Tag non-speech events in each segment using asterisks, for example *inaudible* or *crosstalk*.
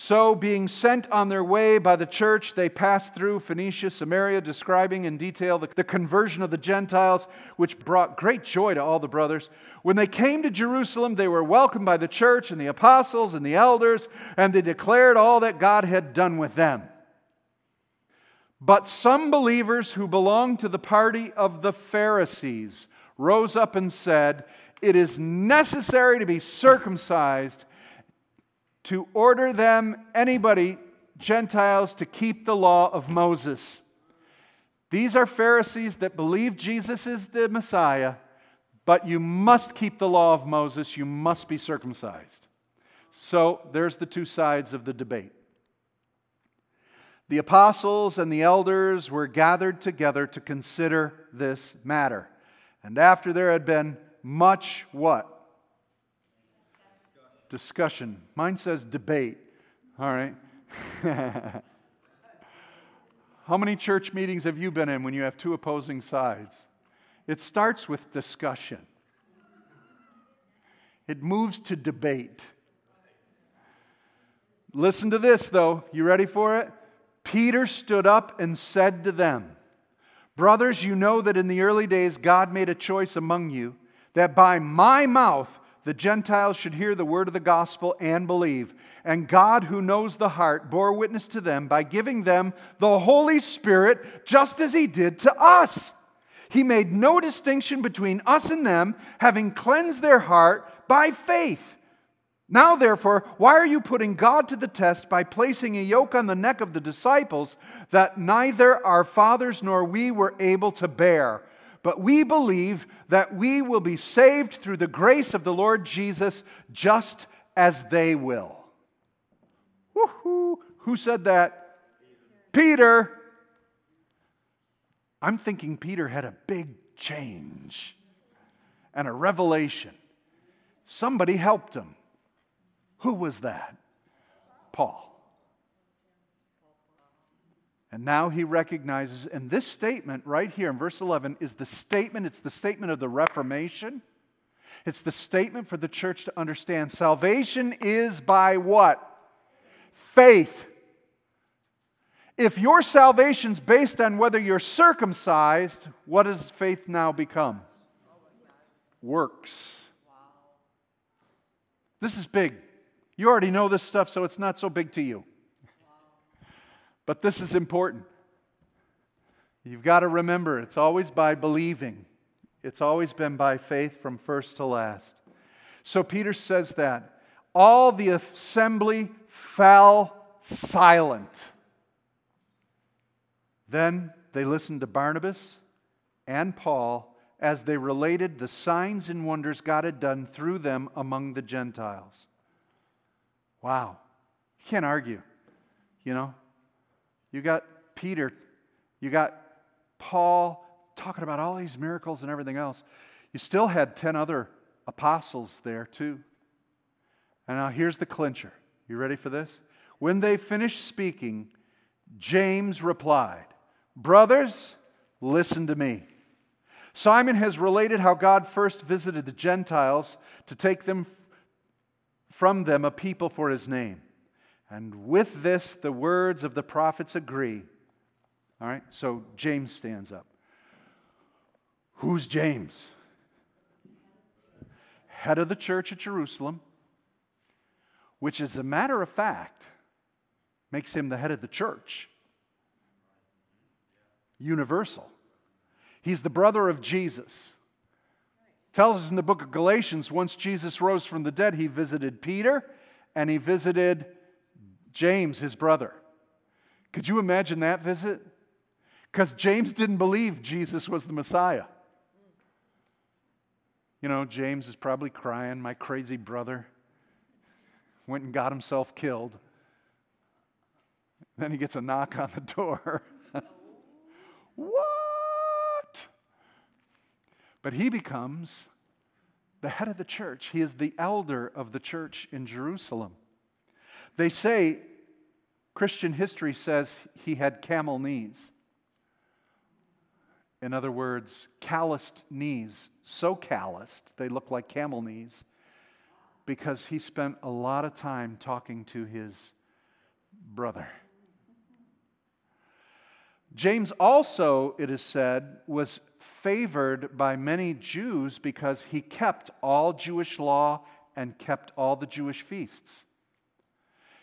So, being sent on their way by the church, they passed through Phoenicia, Samaria, describing in detail the, conversion of the Gentiles, which brought great joy to all the brothers. When they came to Jerusalem, they were welcomed by the church and the apostles and the elders, and they declared all that God had done with them. But some believers who belonged to the party of the Pharisees rose up and said, It is necessary to be circumcised to order them, anybody, Gentiles, to keep the law of Moses. These are Pharisees that believe Jesus is the Messiah, but you must keep the law of Moses. You must be circumcised. So there's the two sides of the debate. The apostles and the elders were gathered together to consider this matter. And after there had been much what? Discussion. Mine says debate. All right. *laughs* How many church meetings have you been in when you have two opposing sides? It starts with discussion, it moves to debate. Listen to this, though. You ready for it? Peter stood up and said to them, Brothers, you know that in the early days God made a choice among you that by my mouth the Gentiles should hear the word of the gospel and believe. And God, who knows the heart, bore witness to them by giving them the Holy Spirit, just as He did to us. He made no distinction between us and them, having cleansed their heart by faith. Now, therefore, why are you putting God to the test by placing a yoke on the neck of the disciples that neither our fathers nor we were able to bear? But we believe that we will be saved through the grace of the Lord Jesus just as they will. Woo-hoo. Who said that? Peter. I'm thinking Peter had a big change and a revelation. Somebody helped him. Who was that? Paul. And now he recognizes, and this statement right here in verse 11 is the statement, it's the statement of the Reformation. It's the statement for the church to understand salvation is by what? Faith. If your salvation's based on whether you're circumcised, what does faith now become? Works. This is big. You already know this stuff, so it's not so big to you. But this is important. You've got to remember it's always by believing, it's always been by faith from first to last. So Peter says that. All the assembly fell silent. Then they listened to Barnabas and Paul as they related the signs and wonders God had done through them among the Gentiles. Wow. You can't argue, you know? You got Peter, you got Paul talking about all these miracles and everything else. You still had 10 other apostles there, too. And now here's the clincher. You ready for this? When they finished speaking, James replied, Brothers, listen to me. Simon has related how God first visited the Gentiles to take them from them a people for his name. And with this, the words of the prophets agree. All right, so James stands up. Who's James? Head of the church at Jerusalem, which, as a matter of fact, makes him the head of the church. Universal. He's the brother of Jesus. tells us in the book of Galatians once Jesus rose from the dead, he visited Peter and he visited James, his brother. Could you imagine that visit? Because James didn't believe Jesus was the Messiah. You know, James is probably crying, my crazy brother went and got himself killed. Then he gets a knock on the door. *laughs* what? But he becomes the head of the church. He is the elder of the church in Jerusalem. They say, Christian history says he had camel knees. In other words, calloused knees, so calloused they look like camel knees, because he spent a lot of time talking to his brother. James also, it is said, was favored by many Jews because he kept all Jewish law and kept all the Jewish feasts.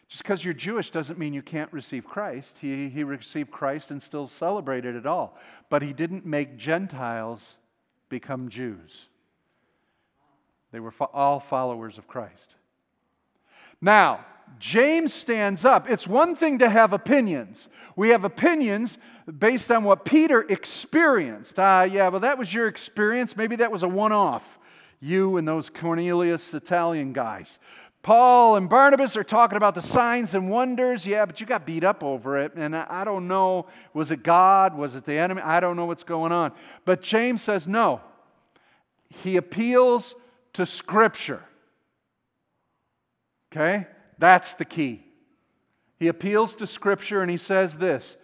Just because you're Jewish doesn't mean you can't receive Christ. He, he received Christ and still celebrated it all. But he didn't make Gentiles become Jews, they were fo- all followers of Christ. Now, James stands up. It's one thing to have opinions. We have opinions based on what Peter experienced. Ah, uh, yeah, well, that was your experience. Maybe that was a one off. You and those Cornelius Italian guys. Paul and Barnabas are talking about the signs and wonders. Yeah, but you got beat up over it. And I don't know, was it God? Was it the enemy? I don't know what's going on. But James says no. He appeals to Scripture. Okay? That's the key. He appeals to Scripture and he says this.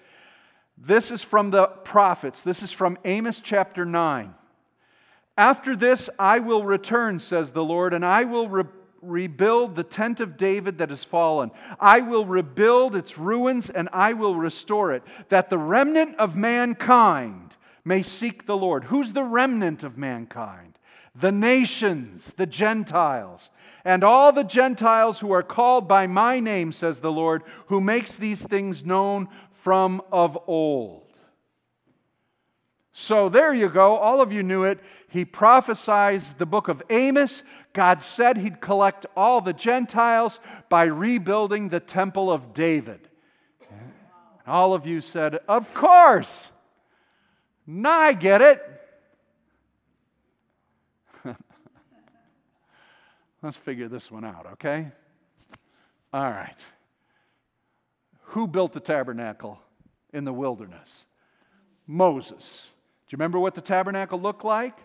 This is from the prophets. This is from Amos chapter 9. After this, I will return, says the Lord, and I will rebuild the tent of David that has fallen. I will rebuild its ruins and I will restore it, that the remnant of mankind may seek the Lord. Who's the remnant of mankind? The nations, the Gentiles. And all the Gentiles who are called by my name, says the Lord, who makes these things known from of old. So there you go. All of you knew it. He prophesies the book of Amos. God said he'd collect all the Gentiles by rebuilding the temple of David. All of you said, Of course. Now I get it. *laughs* Let's figure this one out, okay? All right. Who built the tabernacle in the wilderness? Moses. Do you remember what the tabernacle looked like?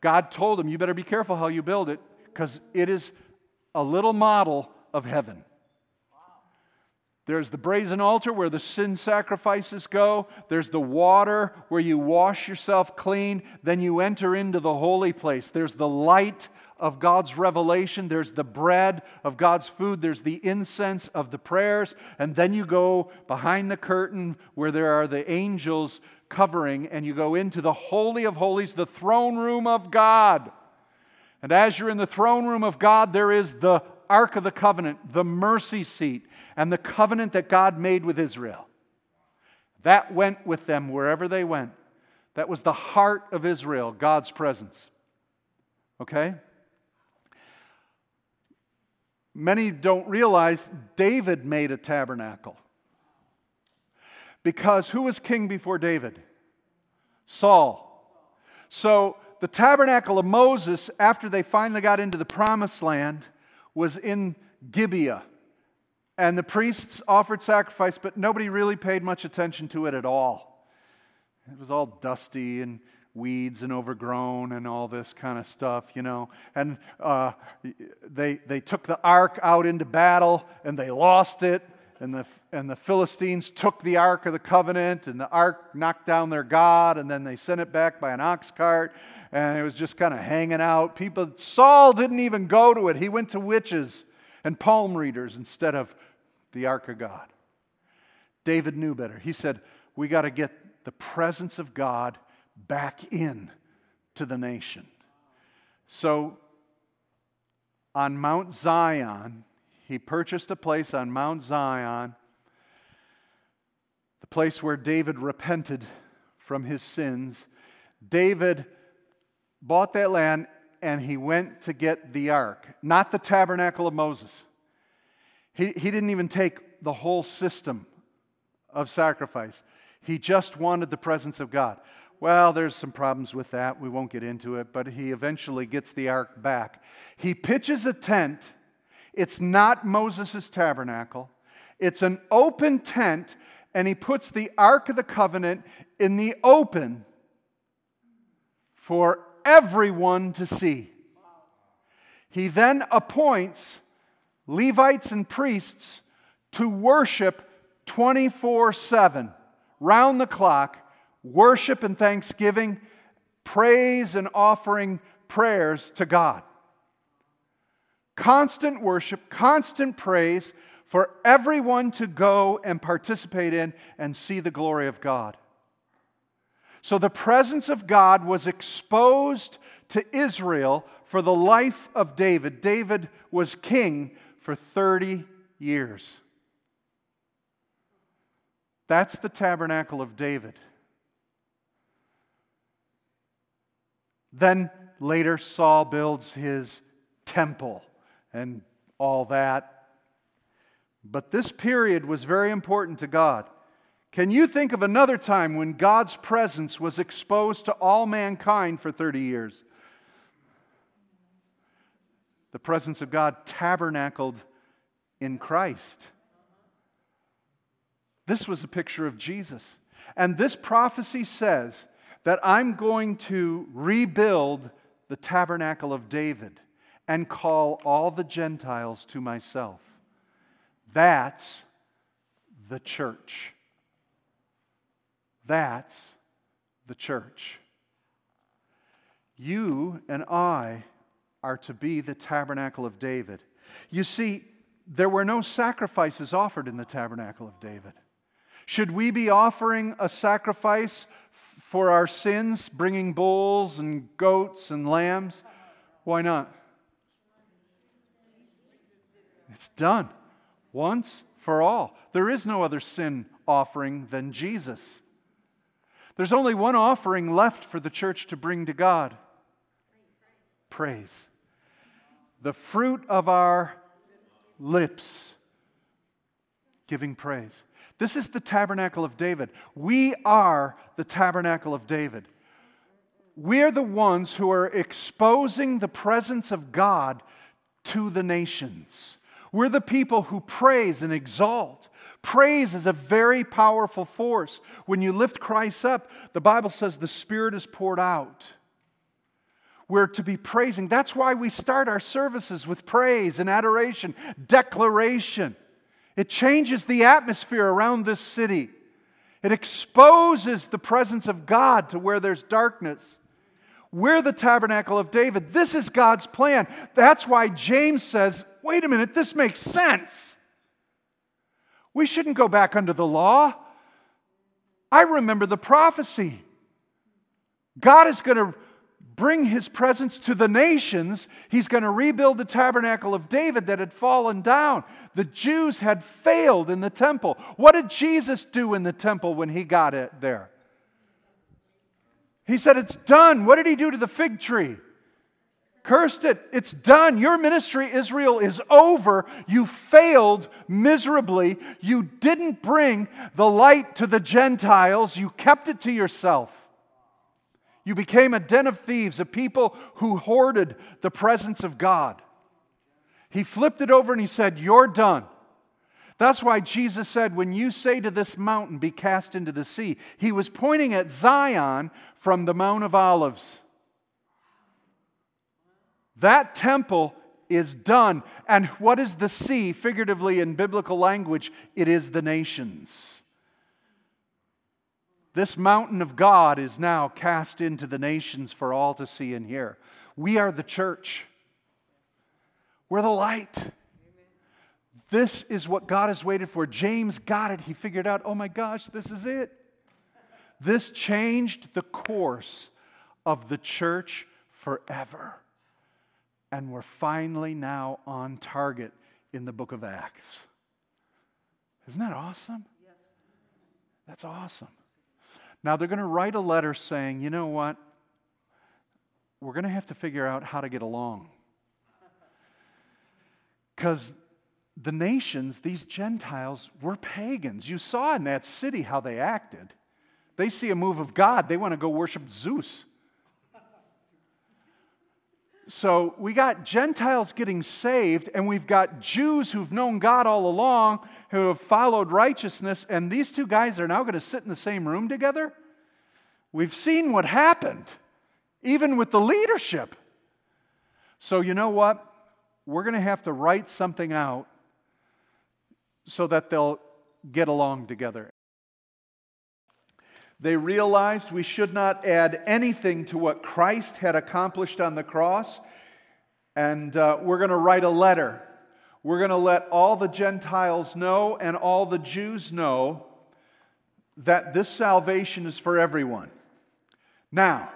God told him, You better be careful how you build it because it is a little model of heaven. There's the brazen altar where the sin sacrifices go. There's the water where you wash yourself clean. Then you enter into the holy place. There's the light of God's revelation. There's the bread of God's food. There's the incense of the prayers. And then you go behind the curtain where there are the angels covering, and you go into the Holy of Holies, the throne room of God. And as you're in the throne room of God, there is the Ark of the Covenant, the mercy seat, and the covenant that God made with Israel. That went with them wherever they went. That was the heart of Israel, God's presence. Okay? Many don't realize David made a tabernacle. Because who was king before David? Saul. So the tabernacle of Moses, after they finally got into the promised land, was in Gibeah. And the priests offered sacrifice, but nobody really paid much attention to it at all. It was all dusty and weeds and overgrown and all this kind of stuff, you know. And uh, they, they took the ark out into battle and they lost it and the, and the Philistines took the Ark of the Covenant, and the Ark knocked down their God, and then they sent it back by an ox cart, and it was just kind of hanging out. People, Saul didn't even go to it. He went to witches and palm readers instead of the Ark of God. David knew better. He said, We got to get the presence of God back in to the nation. So on Mount Zion, he purchased a place on Mount Zion, the place where David repented from his sins. David bought that land and he went to get the ark, not the tabernacle of Moses. He, he didn't even take the whole system of sacrifice, he just wanted the presence of God. Well, there's some problems with that. We won't get into it, but he eventually gets the ark back. He pitches a tent it's not Moses' tabernacle, it's an open tent, and he puts the Ark of the Covenant in the open for everyone to see. He then appoints Levites and priests to worship 24 7, round the clock, worship and thanksgiving, praise and offering prayers to God constant worship, constant praise for everyone to go and participate in and see the glory of God. So the presence of God was exposed to Israel for the life of David. David was king for 30 years. That's the tabernacle of David. Then later, Saul builds his temple and all that. But this period was very important to God. Can you think of another time when God's presence was exposed to all mankind for 30 years? The presence of God tabernacled in Christ. This was a picture of Jesus. And this prophecy says that I'm going to rebuild the tabernacle of David and call all the Gentiles to myself. That's the church. That's the church. You and I are to be the tabernacle of David. You see, there were no sacrifices offered in the tabernacle of David. Should we be offering a sacrifice for our sins, bringing bulls and goats and lambs? Why not? It's done once for all. There is no other sin offering than Jesus. There's only one offering left for the church to bring to God praise. The fruit of our lips, giving praise. This is the tabernacle of David. We are the tabernacle of David. We're the ones who are exposing the presence of God to the nations. We're the people who praise and exalt. Praise is a very powerful force. When you lift Christ up, the Bible says the Spirit is poured out. We're to be praising. That's why we start our services with praise and adoration, declaration. It changes the atmosphere around this city. It exposes the presence of God to where there's darkness. We're the tabernacle of David. This is God's plan. That's why James says, wait a minute, this makes sense. We shouldn't go back under the law. I remember the prophecy. God is going to bring his presence to the nations. He's going to rebuild the tabernacle of David that had fallen down. The Jews had failed in the temple. What did Jesus do in the temple when he got it there? He said, It's done. What did he do to the fig tree? Cursed it. It's done. Your ministry, Israel, is over. You failed miserably. You didn't bring the light to the Gentiles, you kept it to yourself. You became a den of thieves, a people who hoarded the presence of God. He flipped it over and he said, You're done. That's why Jesus said, When you say to this mountain, be cast into the sea, he was pointing at Zion from the Mount of Olives. That temple is done. And what is the sea, figuratively in biblical language? It is the nations. This mountain of God is now cast into the nations for all to see and hear. We are the church, we're the light. This is what God has waited for. James got it. He figured out, oh my gosh, this is it. This changed the course of the church forever. And we're finally now on target in the book of Acts. Isn't that awesome? Yes. That's awesome. Now they're going to write a letter saying, you know what? We're going to have to figure out how to get along. Because the nations, these Gentiles, were pagans. You saw in that city how they acted. They see a move of God, they want to go worship Zeus. So we got Gentiles getting saved, and we've got Jews who've known God all along, who have followed righteousness, and these two guys are now going to sit in the same room together? We've seen what happened, even with the leadership. So, you know what? We're going to have to write something out so that they'll get along together. They realized we should not add anything to what Christ had accomplished on the cross. And uh, we're going to write a letter. We're going to let all the Gentiles know and all the Jews know that this salvation is for everyone. Now,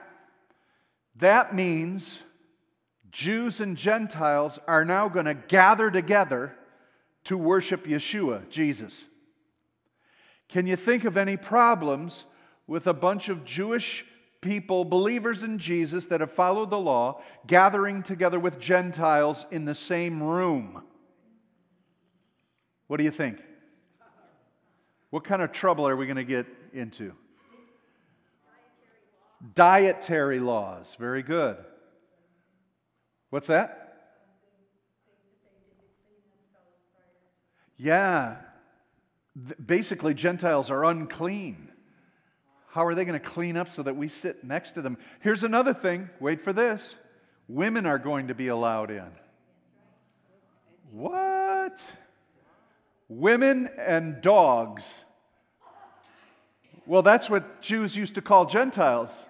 that means Jews and Gentiles are now going to gather together to worship Yeshua, Jesus. Can you think of any problems with a bunch of Jewish people, believers in Jesus that have followed the law, gathering together with Gentiles in the same room? What do you think? What kind of trouble are we going to get into? Dietary laws. Very good. What's that? Yeah. Basically, Gentiles are unclean. How are they going to clean up so that we sit next to them? Here's another thing. Wait for this. Women are going to be allowed in. What? women and dogs. Well, that's what Jews used to call Gentiles.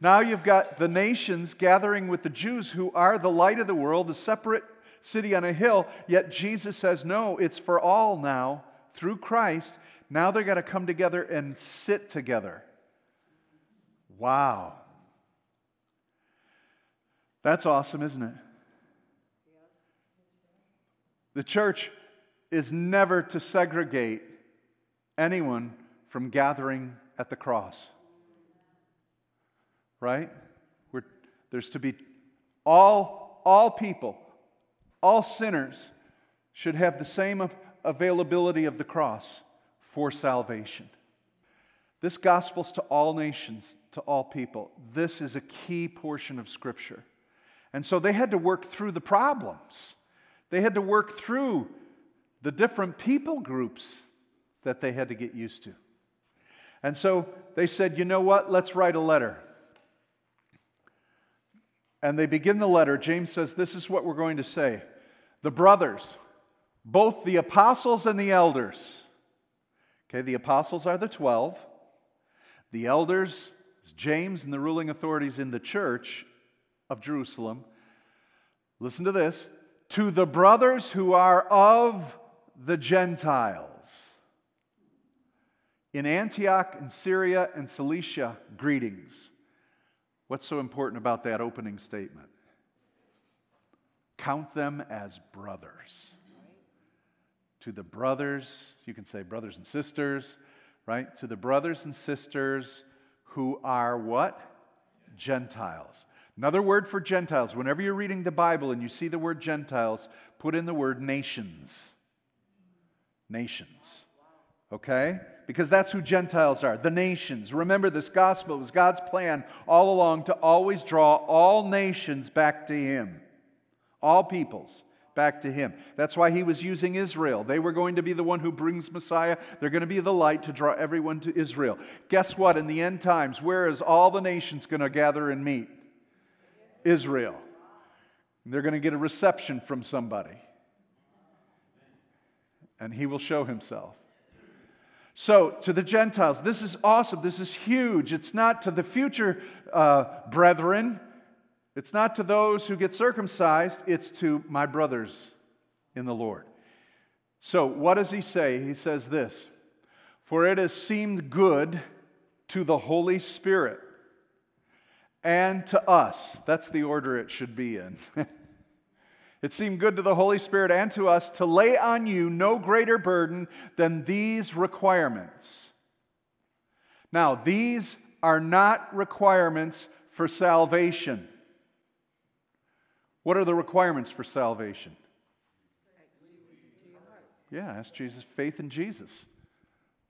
Now you've got the nations gathering with the Jews who are the light of the world, the separate city on a hill, yet Jesus says, no, it's for all now through Christ. Now they're going to come together and sit together. Wow. That's awesome, isn't it? The church is never to segregate anyone from gathering at the cross. Right? We're, there's to be all, all people, all sinners should have the same availability of the cross for salvation. This gospel's to all nations, to all people. This is a key portion of Scripture. And so they had to work through the problems. They had to work through the different people groups that they had to get used to. And so they said, you know what? Let's write a letter. And they begin the letter. James says, This is what we're going to say. The brothers, both the apostles and the elders. Okay, the apostles are the 12. The elders James and the ruling authorities in the church of Jerusalem. Listen to this. To the brothers who are of the Gentiles. In Antioch and Syria and Cilicia, greetings. What's so important about that opening statement? Count them as brothers. To the brothers, you can say brothers and sisters, right? To the brothers and sisters who are what? Gentiles. Another word for Gentiles, whenever you're reading the Bible and you see the word Gentiles, put in the word nations nations. Okay? Because that's who Gentiles are, the nations. Remember, this gospel was God's plan all along to always draw all nations back to Him, all peoples back to Him. That's why He was using Israel. They were going to be the one who brings Messiah. They're going to be the light to draw everyone to Israel. Guess what? In the end times, where is all the nations going to gather and meet? Israel. They're going to get a reception from somebody and he will show himself. So, to the Gentiles, this is awesome. This is huge. It's not to the future uh, brethren, it's not to those who get circumcised, it's to my brothers in the Lord. So, what does he say? He says this For it has seemed good to the Holy Spirit and to us. That's the order it should be in. *laughs* It seemed good to the Holy Spirit and to us to lay on you no greater burden than these requirements. Now, these are not requirements for salvation. What are the requirements for salvation? Yeah, ask Jesus, faith in Jesus.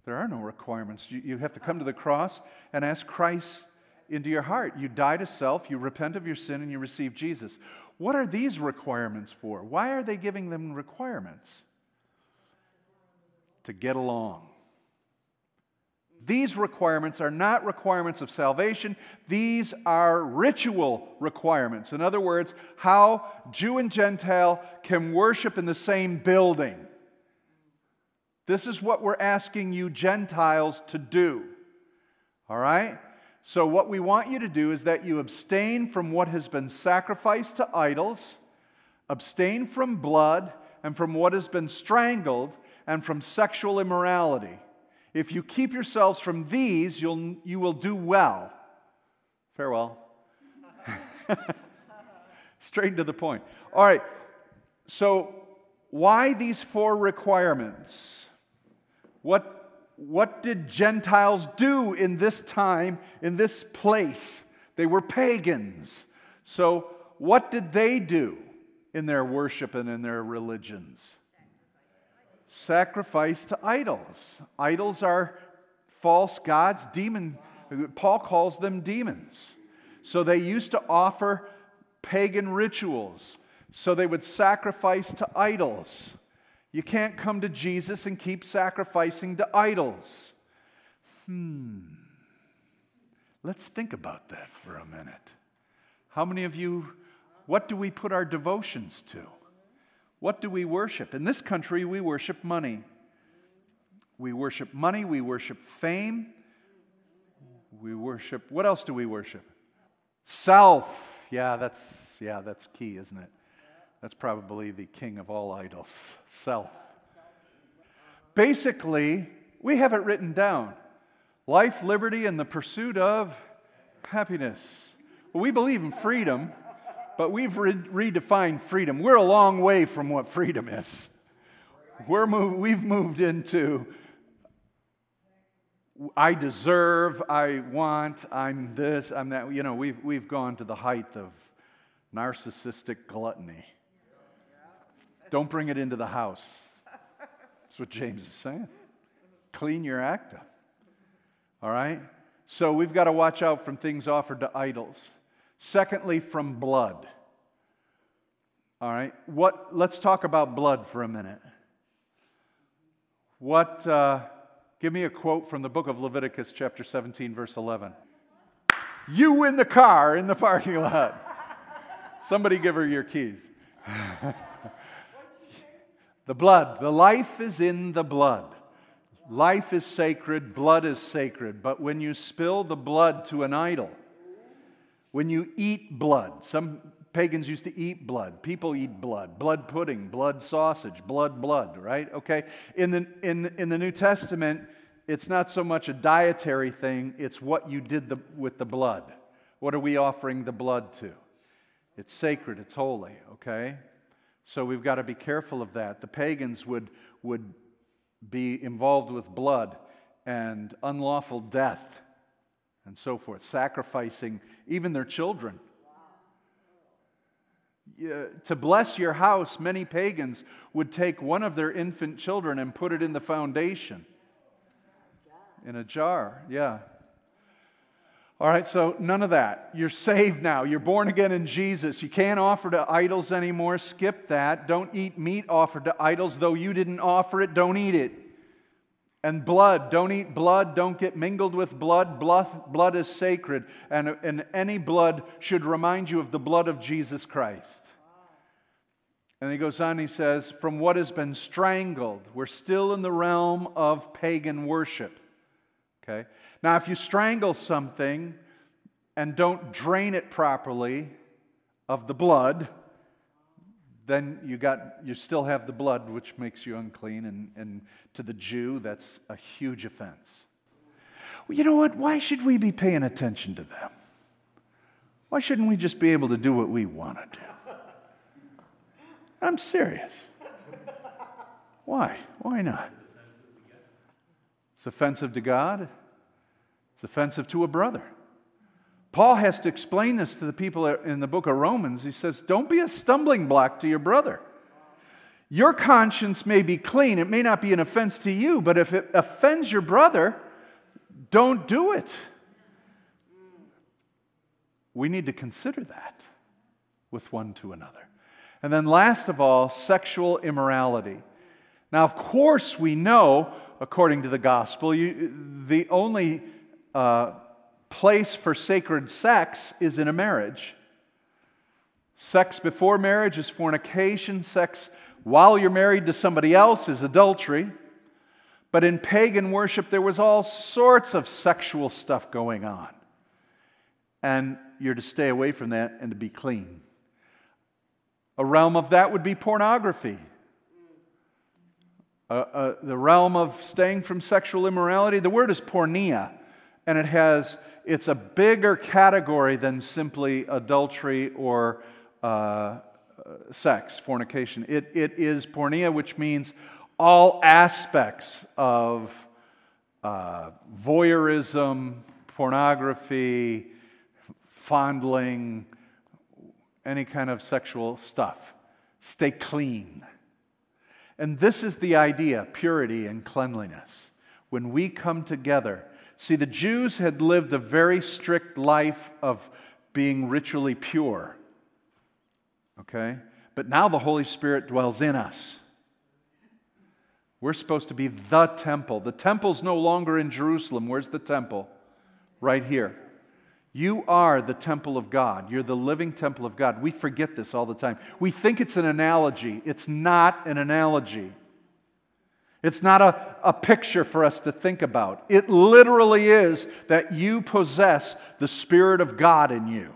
There are no requirements. You, you have to come to the cross and ask Christ into your heart. You die to self, you repent of your sin, and you receive Jesus. What are these requirements for? Why are they giving them requirements? To get along. These requirements are not requirements of salvation, these are ritual requirements. In other words, how Jew and Gentile can worship in the same building. This is what we're asking you Gentiles to do. All right? So, what we want you to do is that you abstain from what has been sacrificed to idols, abstain from blood and from what has been strangled and from sexual immorality. If you keep yourselves from these, you'll, you will do well. Farewell. *laughs* Straight to the point. All right, so why these four requirements? What, what did Gentiles do in this time, in this place? They were pagans. So, what did they do in their worship and in their religions? Sacrifice to idols. Idols are false gods, demon. Paul calls them demons. So they used to offer pagan rituals. So they would sacrifice to idols. You can't come to Jesus and keep sacrificing to idols. Hmm. Let's think about that for a minute. How many of you, what do we put our devotions to? What do we worship? In this country, we worship money. We worship money, we worship fame, we worship, what else do we worship? Self. Yeah, that's yeah, that's key, isn't it? That's probably the king of all idols. Self. Basically, we have it written down. Life, liberty, and the pursuit of happiness. We believe in freedom, but we've re- redefined freedom. We're a long way from what freedom is. We're move, we've moved into I deserve, I want, I'm this, I'm that. You know, we've, we've gone to the height of narcissistic gluttony. Don't bring it into the house. That's what James is saying. Clean your act up. All right? So we've got to watch out from things offered to idols. Secondly, from blood. All right? What, let's talk about blood for a minute. What, uh, give me a quote from the book of Leviticus, chapter 17, verse 11. You in the car in the parking lot. Somebody give her your keys. *laughs* the blood. The life is in the blood. Life is sacred, blood is sacred. But when you spill the blood to an idol, when you eat blood, some pagans used to eat blood. People eat blood, blood pudding, blood sausage, blood, blood, right? Okay. In the, in, in the New Testament, it's not so much a dietary thing, it's what you did the, with the blood. What are we offering the blood to? It's sacred, it's holy, okay? So we've got to be careful of that. The pagans would, would be involved with blood and unlawful death and so forth, sacrificing even their children. to bless your house, many pagans would take one of their infant children and put it in the foundation. In a jar, yeah. All right, so none of that. You're saved now. You're born again in Jesus. You can't offer to idols anymore. Skip that. Don't eat meat offered to idols, though you didn't offer it. Don't eat it. And blood, don't eat blood, don't get mingled with blood. Blood, blood is sacred, and, and any blood should remind you of the blood of Jesus Christ. And he goes on, he says, From what has been strangled, we're still in the realm of pagan worship. Okay? Now, if you strangle something and don't drain it properly of the blood, then you, got, you still have the blood, which makes you unclean. And, and to the Jew, that's a huge offense. Well, you know what? Why should we be paying attention to them? Why shouldn't we just be able to do what we want to do? I'm serious. Why? Why not? It's offensive to God, it's offensive to a brother. Paul has to explain this to the people in the book of Romans. He says, Don't be a stumbling block to your brother. Your conscience may be clean, it may not be an offense to you, but if it offends your brother, don't do it. We need to consider that with one to another. And then, last of all, sexual immorality. Now, of course, we know, according to the gospel, you, the only uh, place for sacred sex is in a marriage. Sex before marriage is fornication. Sex while you're married to somebody else is adultery. But in pagan worship, there was all sorts of sexual stuff going on. And you're to stay away from that and to be clean. A realm of that would be pornography. Uh, uh, the realm of staying from sexual immorality, the word is porneia, and it has, it's a bigger category than simply adultery or uh, sex, fornication. It, it is porneia, which means all aspects of uh, voyeurism, pornography, fondling, any kind of sexual stuff. Stay clean. And this is the idea purity and cleanliness. When we come together, see, the Jews had lived a very strict life of being ritually pure. Okay? But now the Holy Spirit dwells in us. We're supposed to be the temple. The temple's no longer in Jerusalem. Where's the temple? Right here. You are the temple of God. You're the living temple of God. We forget this all the time. We think it's an analogy. It's not an analogy. It's not a, a picture for us to think about. It literally is that you possess the Spirit of God in you.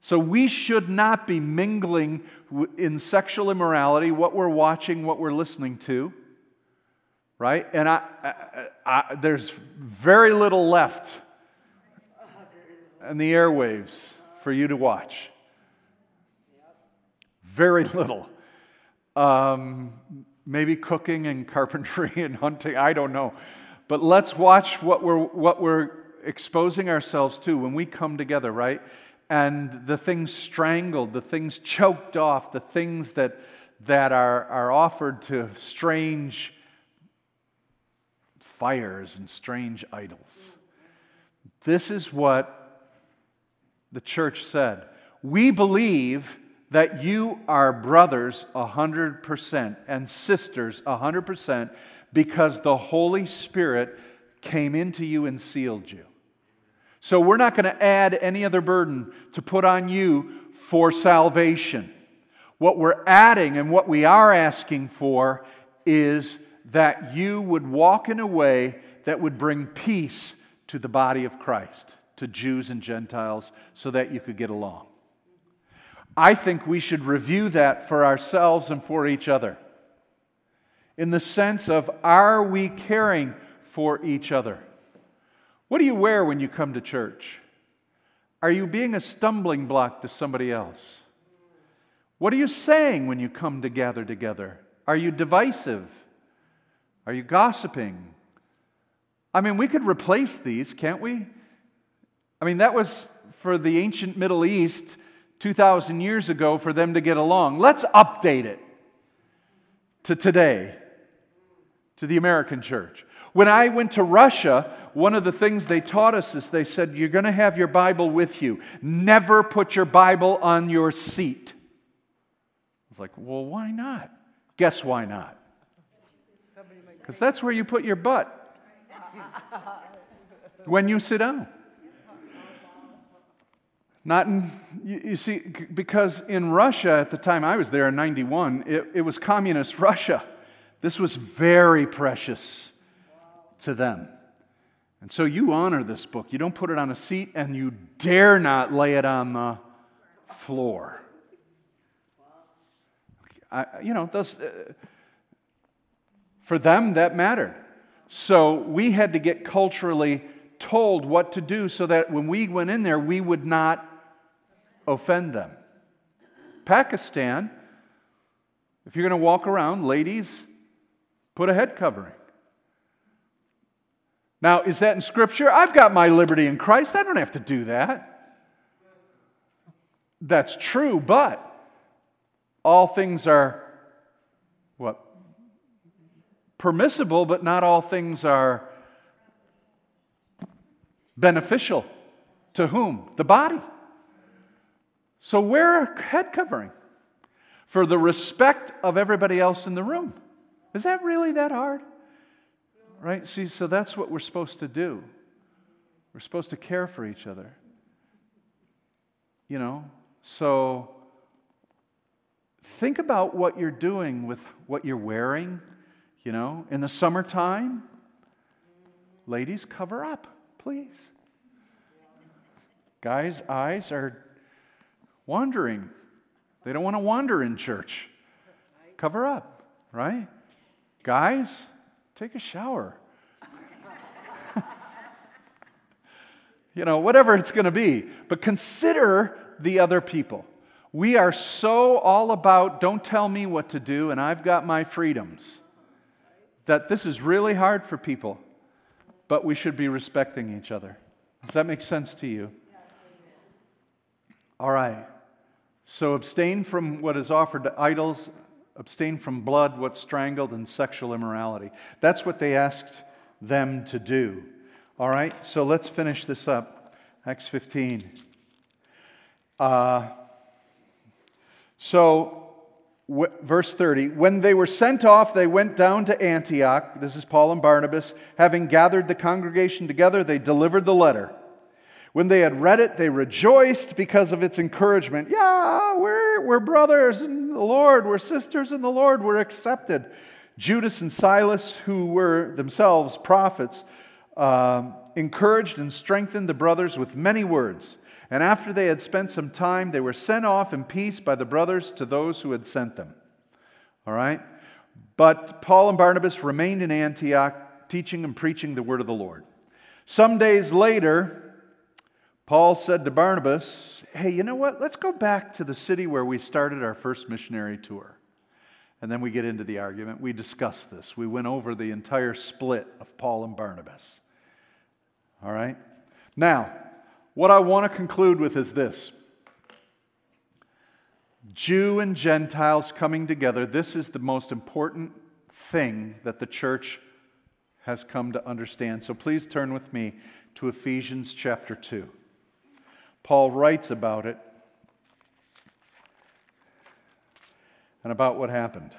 So we should not be mingling in sexual immorality, what we're watching, what we're listening to, right? And I, I, I, there's very little left in the airwaves for you to watch. Very little. Um, maybe cooking and *laughs* carpentry and hunting, I don't know. But let's watch what we're, what we're exposing ourselves to when we come together, right? and the things strangled, the things choked off, the things that, that are, are offered to strange fires and strange idols. This is what the church said. We believe that you are brothers 100% and sisters 100% because the Holy Spirit came into you and sealed you. So we're not going to add any other burden to put on you for salvation. What we're adding and what we are asking for is that you would walk in a way that would bring peace to the body of Christ, to Jews and Gentiles, so that you could get along. I think we should review that for ourselves and for each other. In the sense of, are we caring for each other? What do you wear when you come to church? Are you being a stumbling block to somebody else? What are you saying when you come to gather together? Are you divisive? Are you gossiping? I mean, we could replace these, can't we? I mean, that was for the ancient Middle East 2,000 years ago for them to get along. Let's update it to today, to the American church. When I went to Russia, one of the things they taught us is they said, You're going to have your Bible with you. Never put your Bible on your seat. I was like, Well, why not? Guess why not? Because that's where you put your butt when you sit down. Not in, you, you, see, because in Russia at the time I was there in 91, it, it was communist Russia. This was very precious to them. And so you honor this book. You don't put it on a seat and you dare not lay it on the floor. I, you know, those, uh, for them, that mattered. So we had to get culturally told what to do so that when we went in there, we would not offend them. Pakistan, if you're going to walk around, ladies, put a head covering. Now, is that in Scripture? I've got my liberty in Christ. I don't have to do that. That's true, but all things are what? Permissible, but not all things are beneficial. To whom? The body. So wear a head covering for the respect of everybody else in the room. Is that really that hard? Right? See, so that's what we're supposed to do. We're supposed to care for each other. You know? So think about what you're doing with what you're wearing, you know? In the summertime, ladies, cover up, please. Guys' eyes are wandering. They don't want to wander in church. Cover up, right? Guys, take a shower. *laughs* you know, whatever it's going to be. But consider the other people. We are so all about don't tell me what to do and I've got my freedoms that this is really hard for people, but we should be respecting each other. Does that make sense to you? All right. So abstain from what is offered to idols, abstain from blood, what's strangled, and sexual immorality. That's what they asked them to do. All right. So let's finish this up. Acts 15. Uh, so, verse 30 When they were sent off, they went down to Antioch. This is Paul and Barnabas. Having gathered the congregation together, they delivered the letter. When they had read it, they rejoiced because of its encouragement. Yeah, we're, we're brothers in the Lord, we're sisters in the Lord, we're accepted. Judas and Silas, who were themselves prophets, uh, encouraged and strengthened the brothers with many words. And after they had spent some time, they were sent off in peace by the brothers to those who had sent them. All right? But Paul and Barnabas remained in Antioch, teaching and preaching the word of the Lord. Some days later, Paul said to Barnabas, Hey, you know what? Let's go back to the city where we started our first missionary tour. And then we get into the argument. We discussed this. We went over the entire split of Paul and Barnabas. All right? Now, what I want to conclude with is this Jew and Gentiles coming together. This is the most important thing that the church has come to understand. So please turn with me to Ephesians chapter 2. Paul writes about it and about what happened.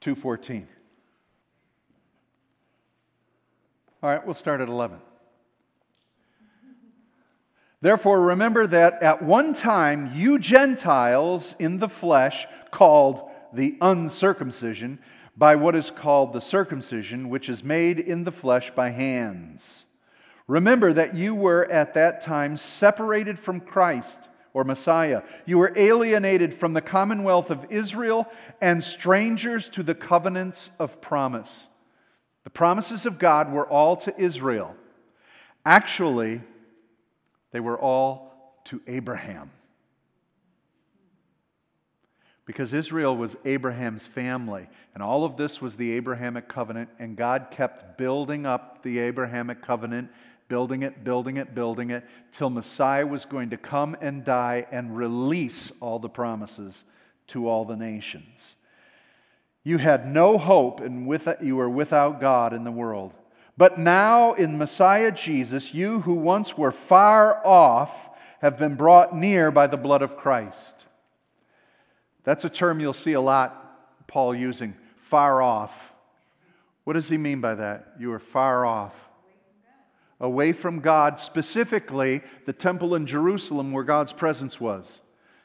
214. All right, we'll start at 11. Therefore, remember that at one time you Gentiles in the flesh, called the uncircumcision, by what is called the circumcision, which is made in the flesh by hands Remember that you were at that time separated from Christ or Messiah. You were alienated from the commonwealth of Israel and strangers to the covenants of promise. The promises of God were all to Israel. Actually, they were all to Abraham. Because Israel was Abraham's family, and all of this was the Abrahamic covenant, and God kept building up the Abrahamic covenant building it, building it, building it, till Messiah was going to come and die and release all the promises to all the nations. You had no hope, and with, you were without God in the world. But now, in Messiah Jesus, you who once were far off have been brought near by the blood of Christ. That's a term you'll see a lot, Paul using far off. What does he mean by that? You are far off away from God, specifically the temple in Jerusalem where God's presence was.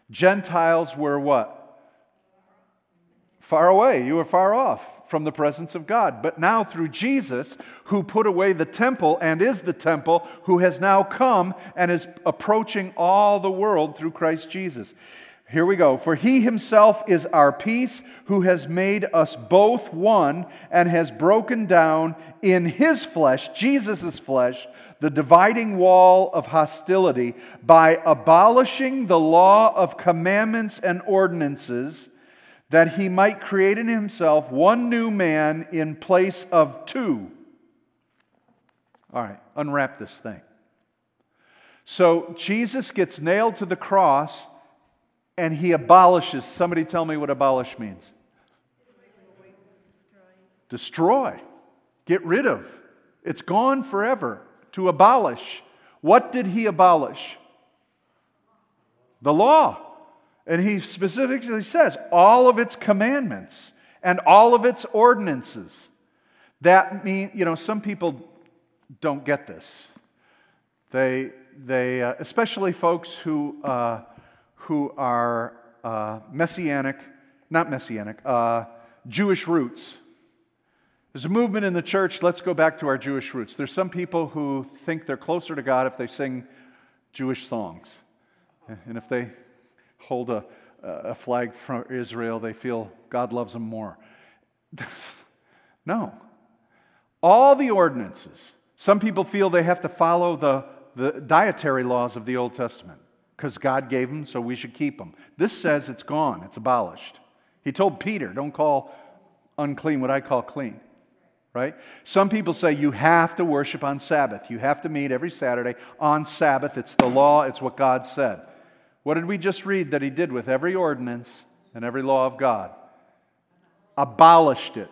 Gentiles were what? Far away. You were far off from the presence of God. But now, through Jesus, who put away the temple and is the temple, who has now come and is approaching all the world through Christ Jesus. Here we go. For he himself is our peace, who has made us both one and has broken down in his flesh, Jesus' flesh, the dividing wall of hostility by abolishing the law of commandments and ordinances, that he might create in himself one new man in place of two. All right, unwrap this thing. So Jesus gets nailed to the cross and he abolishes. Somebody tell me what abolish means. Destroy. Get rid of. It's gone forever. To abolish. What did he abolish? The law. And he specifically says all of its commandments and all of its ordinances. That mean, you know, some people don't get this. They, they uh, especially folks who uh, who are uh, messianic, not messianic, uh, Jewish roots. There's a movement in the church, let's go back to our Jewish roots. There's some people who think they're closer to God if they sing Jewish songs. And if they hold a, a flag for Israel, they feel God loves them more. *laughs* no. All the ordinances, some people feel they have to follow the, the dietary laws of the Old Testament because God gave them, so we should keep them. This says it's gone, it's abolished. He told Peter, don't call unclean what I call clean. Right? Some people say you have to worship on Sabbath. You have to meet every Saturday on Sabbath. It's the law, it's what God said. What did we just read that he did with every ordinance and every law of God? Abolished it.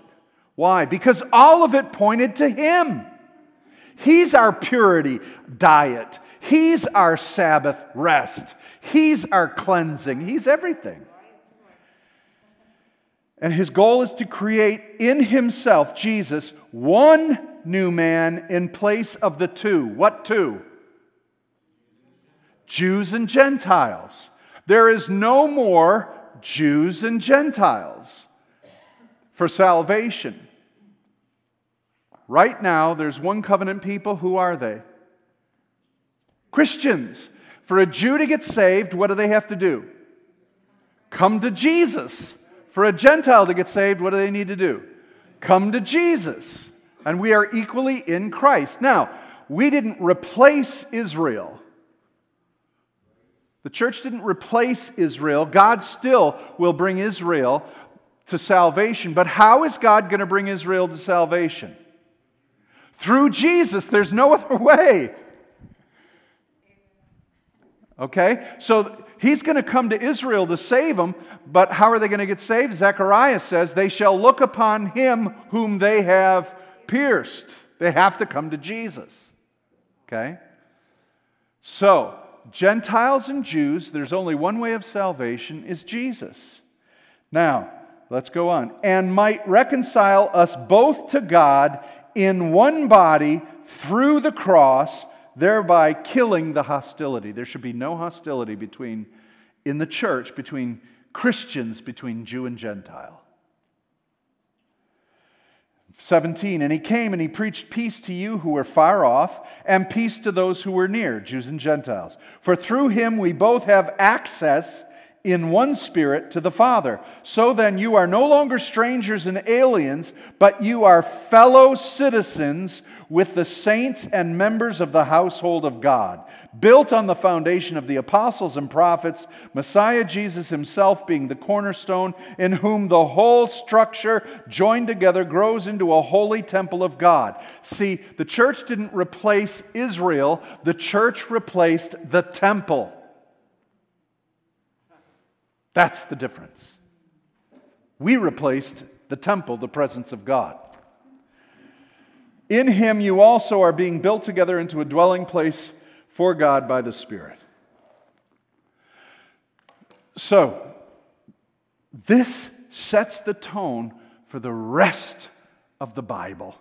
Why? Because all of it pointed to him. He's our purity diet. He's our Sabbath rest. He's our cleansing. He's everything. And his goal is to create in himself, Jesus, one new man in place of the two. What two? Jews and Gentiles. There is no more Jews and Gentiles for salvation. Right now, there's one covenant people. Who are they? Christians. For a Jew to get saved, what do they have to do? Come to Jesus. For a Gentile to get saved, what do they need to do? Come to Jesus. And we are equally in Christ. Now, we didn't replace Israel. The church didn't replace Israel. God still will bring Israel to salvation. But how is God going to bring Israel to salvation? Through Jesus. There's no *laughs* other way. Okay? So he's going to come to Israel to save them, but how are they going to get saved? Zechariah says, They shall look upon him whom they have pierced. They have to come to Jesus. Okay? So, Gentiles and Jews, there's only one way of salvation is Jesus. Now, let's go on. And might reconcile us both to God in one body through the cross, thereby killing the hostility. There should be no hostility between in the church between Christians, between Jew and Gentile. 17, and he came and he preached peace to you who were far off, and peace to those who were near, Jews and Gentiles. For through him we both have access in one spirit to the Father. So then, you are no longer strangers and aliens, but you are fellow citizens with the saints and members of the household of God, built on the foundation of the apostles and prophets, Messiah Jesus himself being the cornerstone, in whom the whole structure joined together grows into a holy temple of God. See, the church didn't replace Israel, the church replaced the temple. That's the difference. We replaced the temple, the presence of God. In him you also are being built together into a dwelling place for God by the Spirit. So, this sets the tone for the rest of the Bible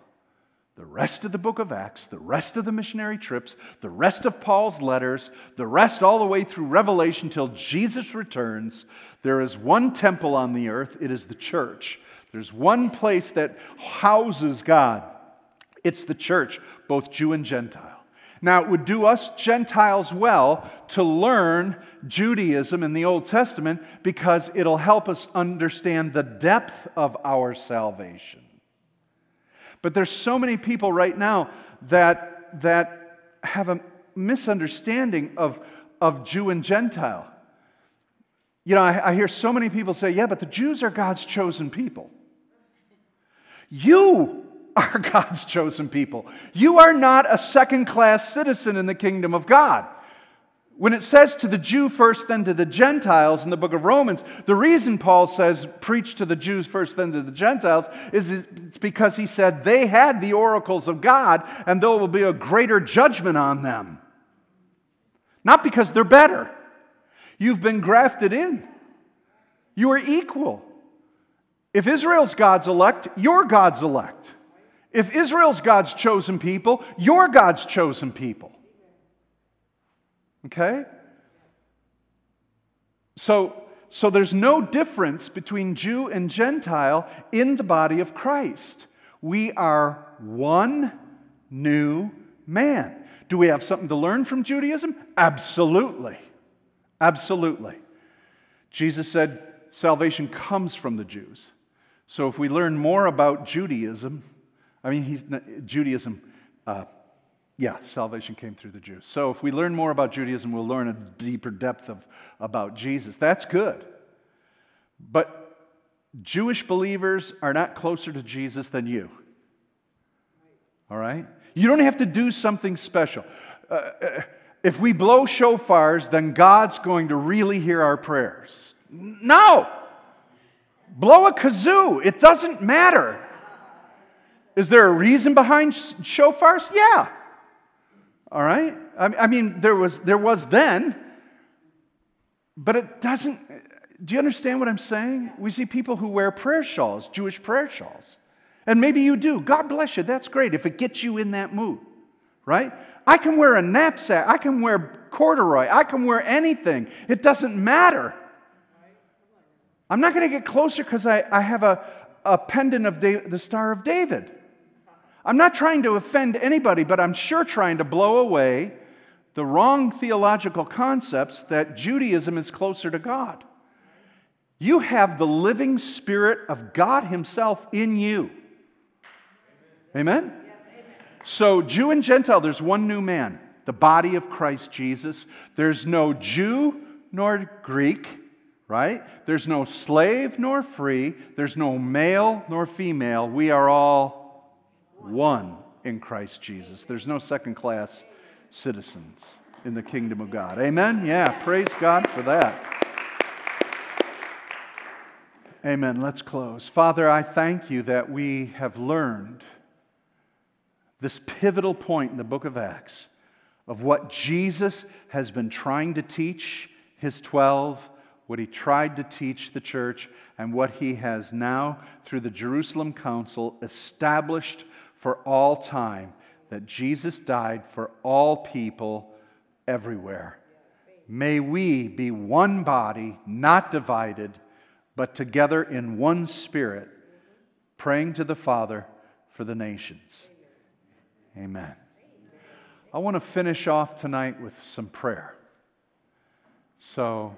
the rest of the book of Acts, the rest of the missionary trips, the rest of Paul's letters, the rest all the way through Revelation till Jesus returns, there is one temple on the earth. It is the church. There's one place that houses God. It's the church, both Jew and Gentile. Now, it would do us Gentiles well to learn Judaism in the Old Testament because it'll help us understand the depth of our salvation. But there's so many people right now that, that have a misunderstanding of, of Jew and Gentile. You know, I, I hear so many people say, yeah, but the Jews are God's chosen people. You are *laughs* God's chosen people. You are not a second class citizen in the kingdom of God. When it says to the Jew first, then to the Gentiles in the book of Romans, the reason Paul says preach to the Jews first, then to the Gentiles is it's because he said they had the oracles of God and there will be a greater judgment on them. Not because they're better. You've been grafted in, you are equal. If Israel's God's elect, you're God's elect. If Israel's God's chosen people, you're God's chosen people. Okay? So, so there's no difference between Jew and Gentile in the body of Christ. We are one new man. Do we have something to learn from Judaism? Absolutely. Absolutely. Jesus said salvation comes from the Jews. So if we learn more about Judaism, I mean, he's, Judaism, uh, yeah, salvation came through the Jews. So if we learn more about Judaism, we'll learn a deeper depth of, about Jesus. That's good. But Jewish believers are not closer to Jesus than you. All right? You don't have to do something special. Uh, uh if we blow shofars, then God's going to really hear our prayers. No! Blow a kazoo. It doesn't matter. Is there a reason behind shofars? Yeah. All right? I mean, there was, there was then, but it doesn't. Do you understand what I'm saying? We see people who wear prayer shawls, Jewish prayer shawls. And maybe you do. God bless you. That's great if it gets you in that mood, right? I can wear a knapsack. I can wear corduroy. I can wear anything. It doesn't matter. I'm not going to get closer because I, I have a, a pendant of the Star of David. I'm not trying to offend anybody, but I'm sure trying to blow away the wrong theological concepts that Judaism is closer to God. You have the living Spirit of God Himself in you. Amen? So, Jew and Gentile, there's one new man, the body of Christ Jesus. There's no Jew nor Greek, right? There's no slave nor free. There's no male nor female. We are all one in Christ Jesus. There's no second class citizens in the kingdom of God. Amen? Yeah, praise God for that. Amen. Let's close. Father, I thank you that we have learned this pivotal point in the book of Acts of what Jesus has been trying to teach his 12, what he tried to teach the church, and what he has now, through the Jerusalem Council, established for all time that Jesus died for all people everywhere. May we be one body, not divided, but together in one spirit, praying to the Father for the nations. Amen. I want to finish off tonight with some prayer. So,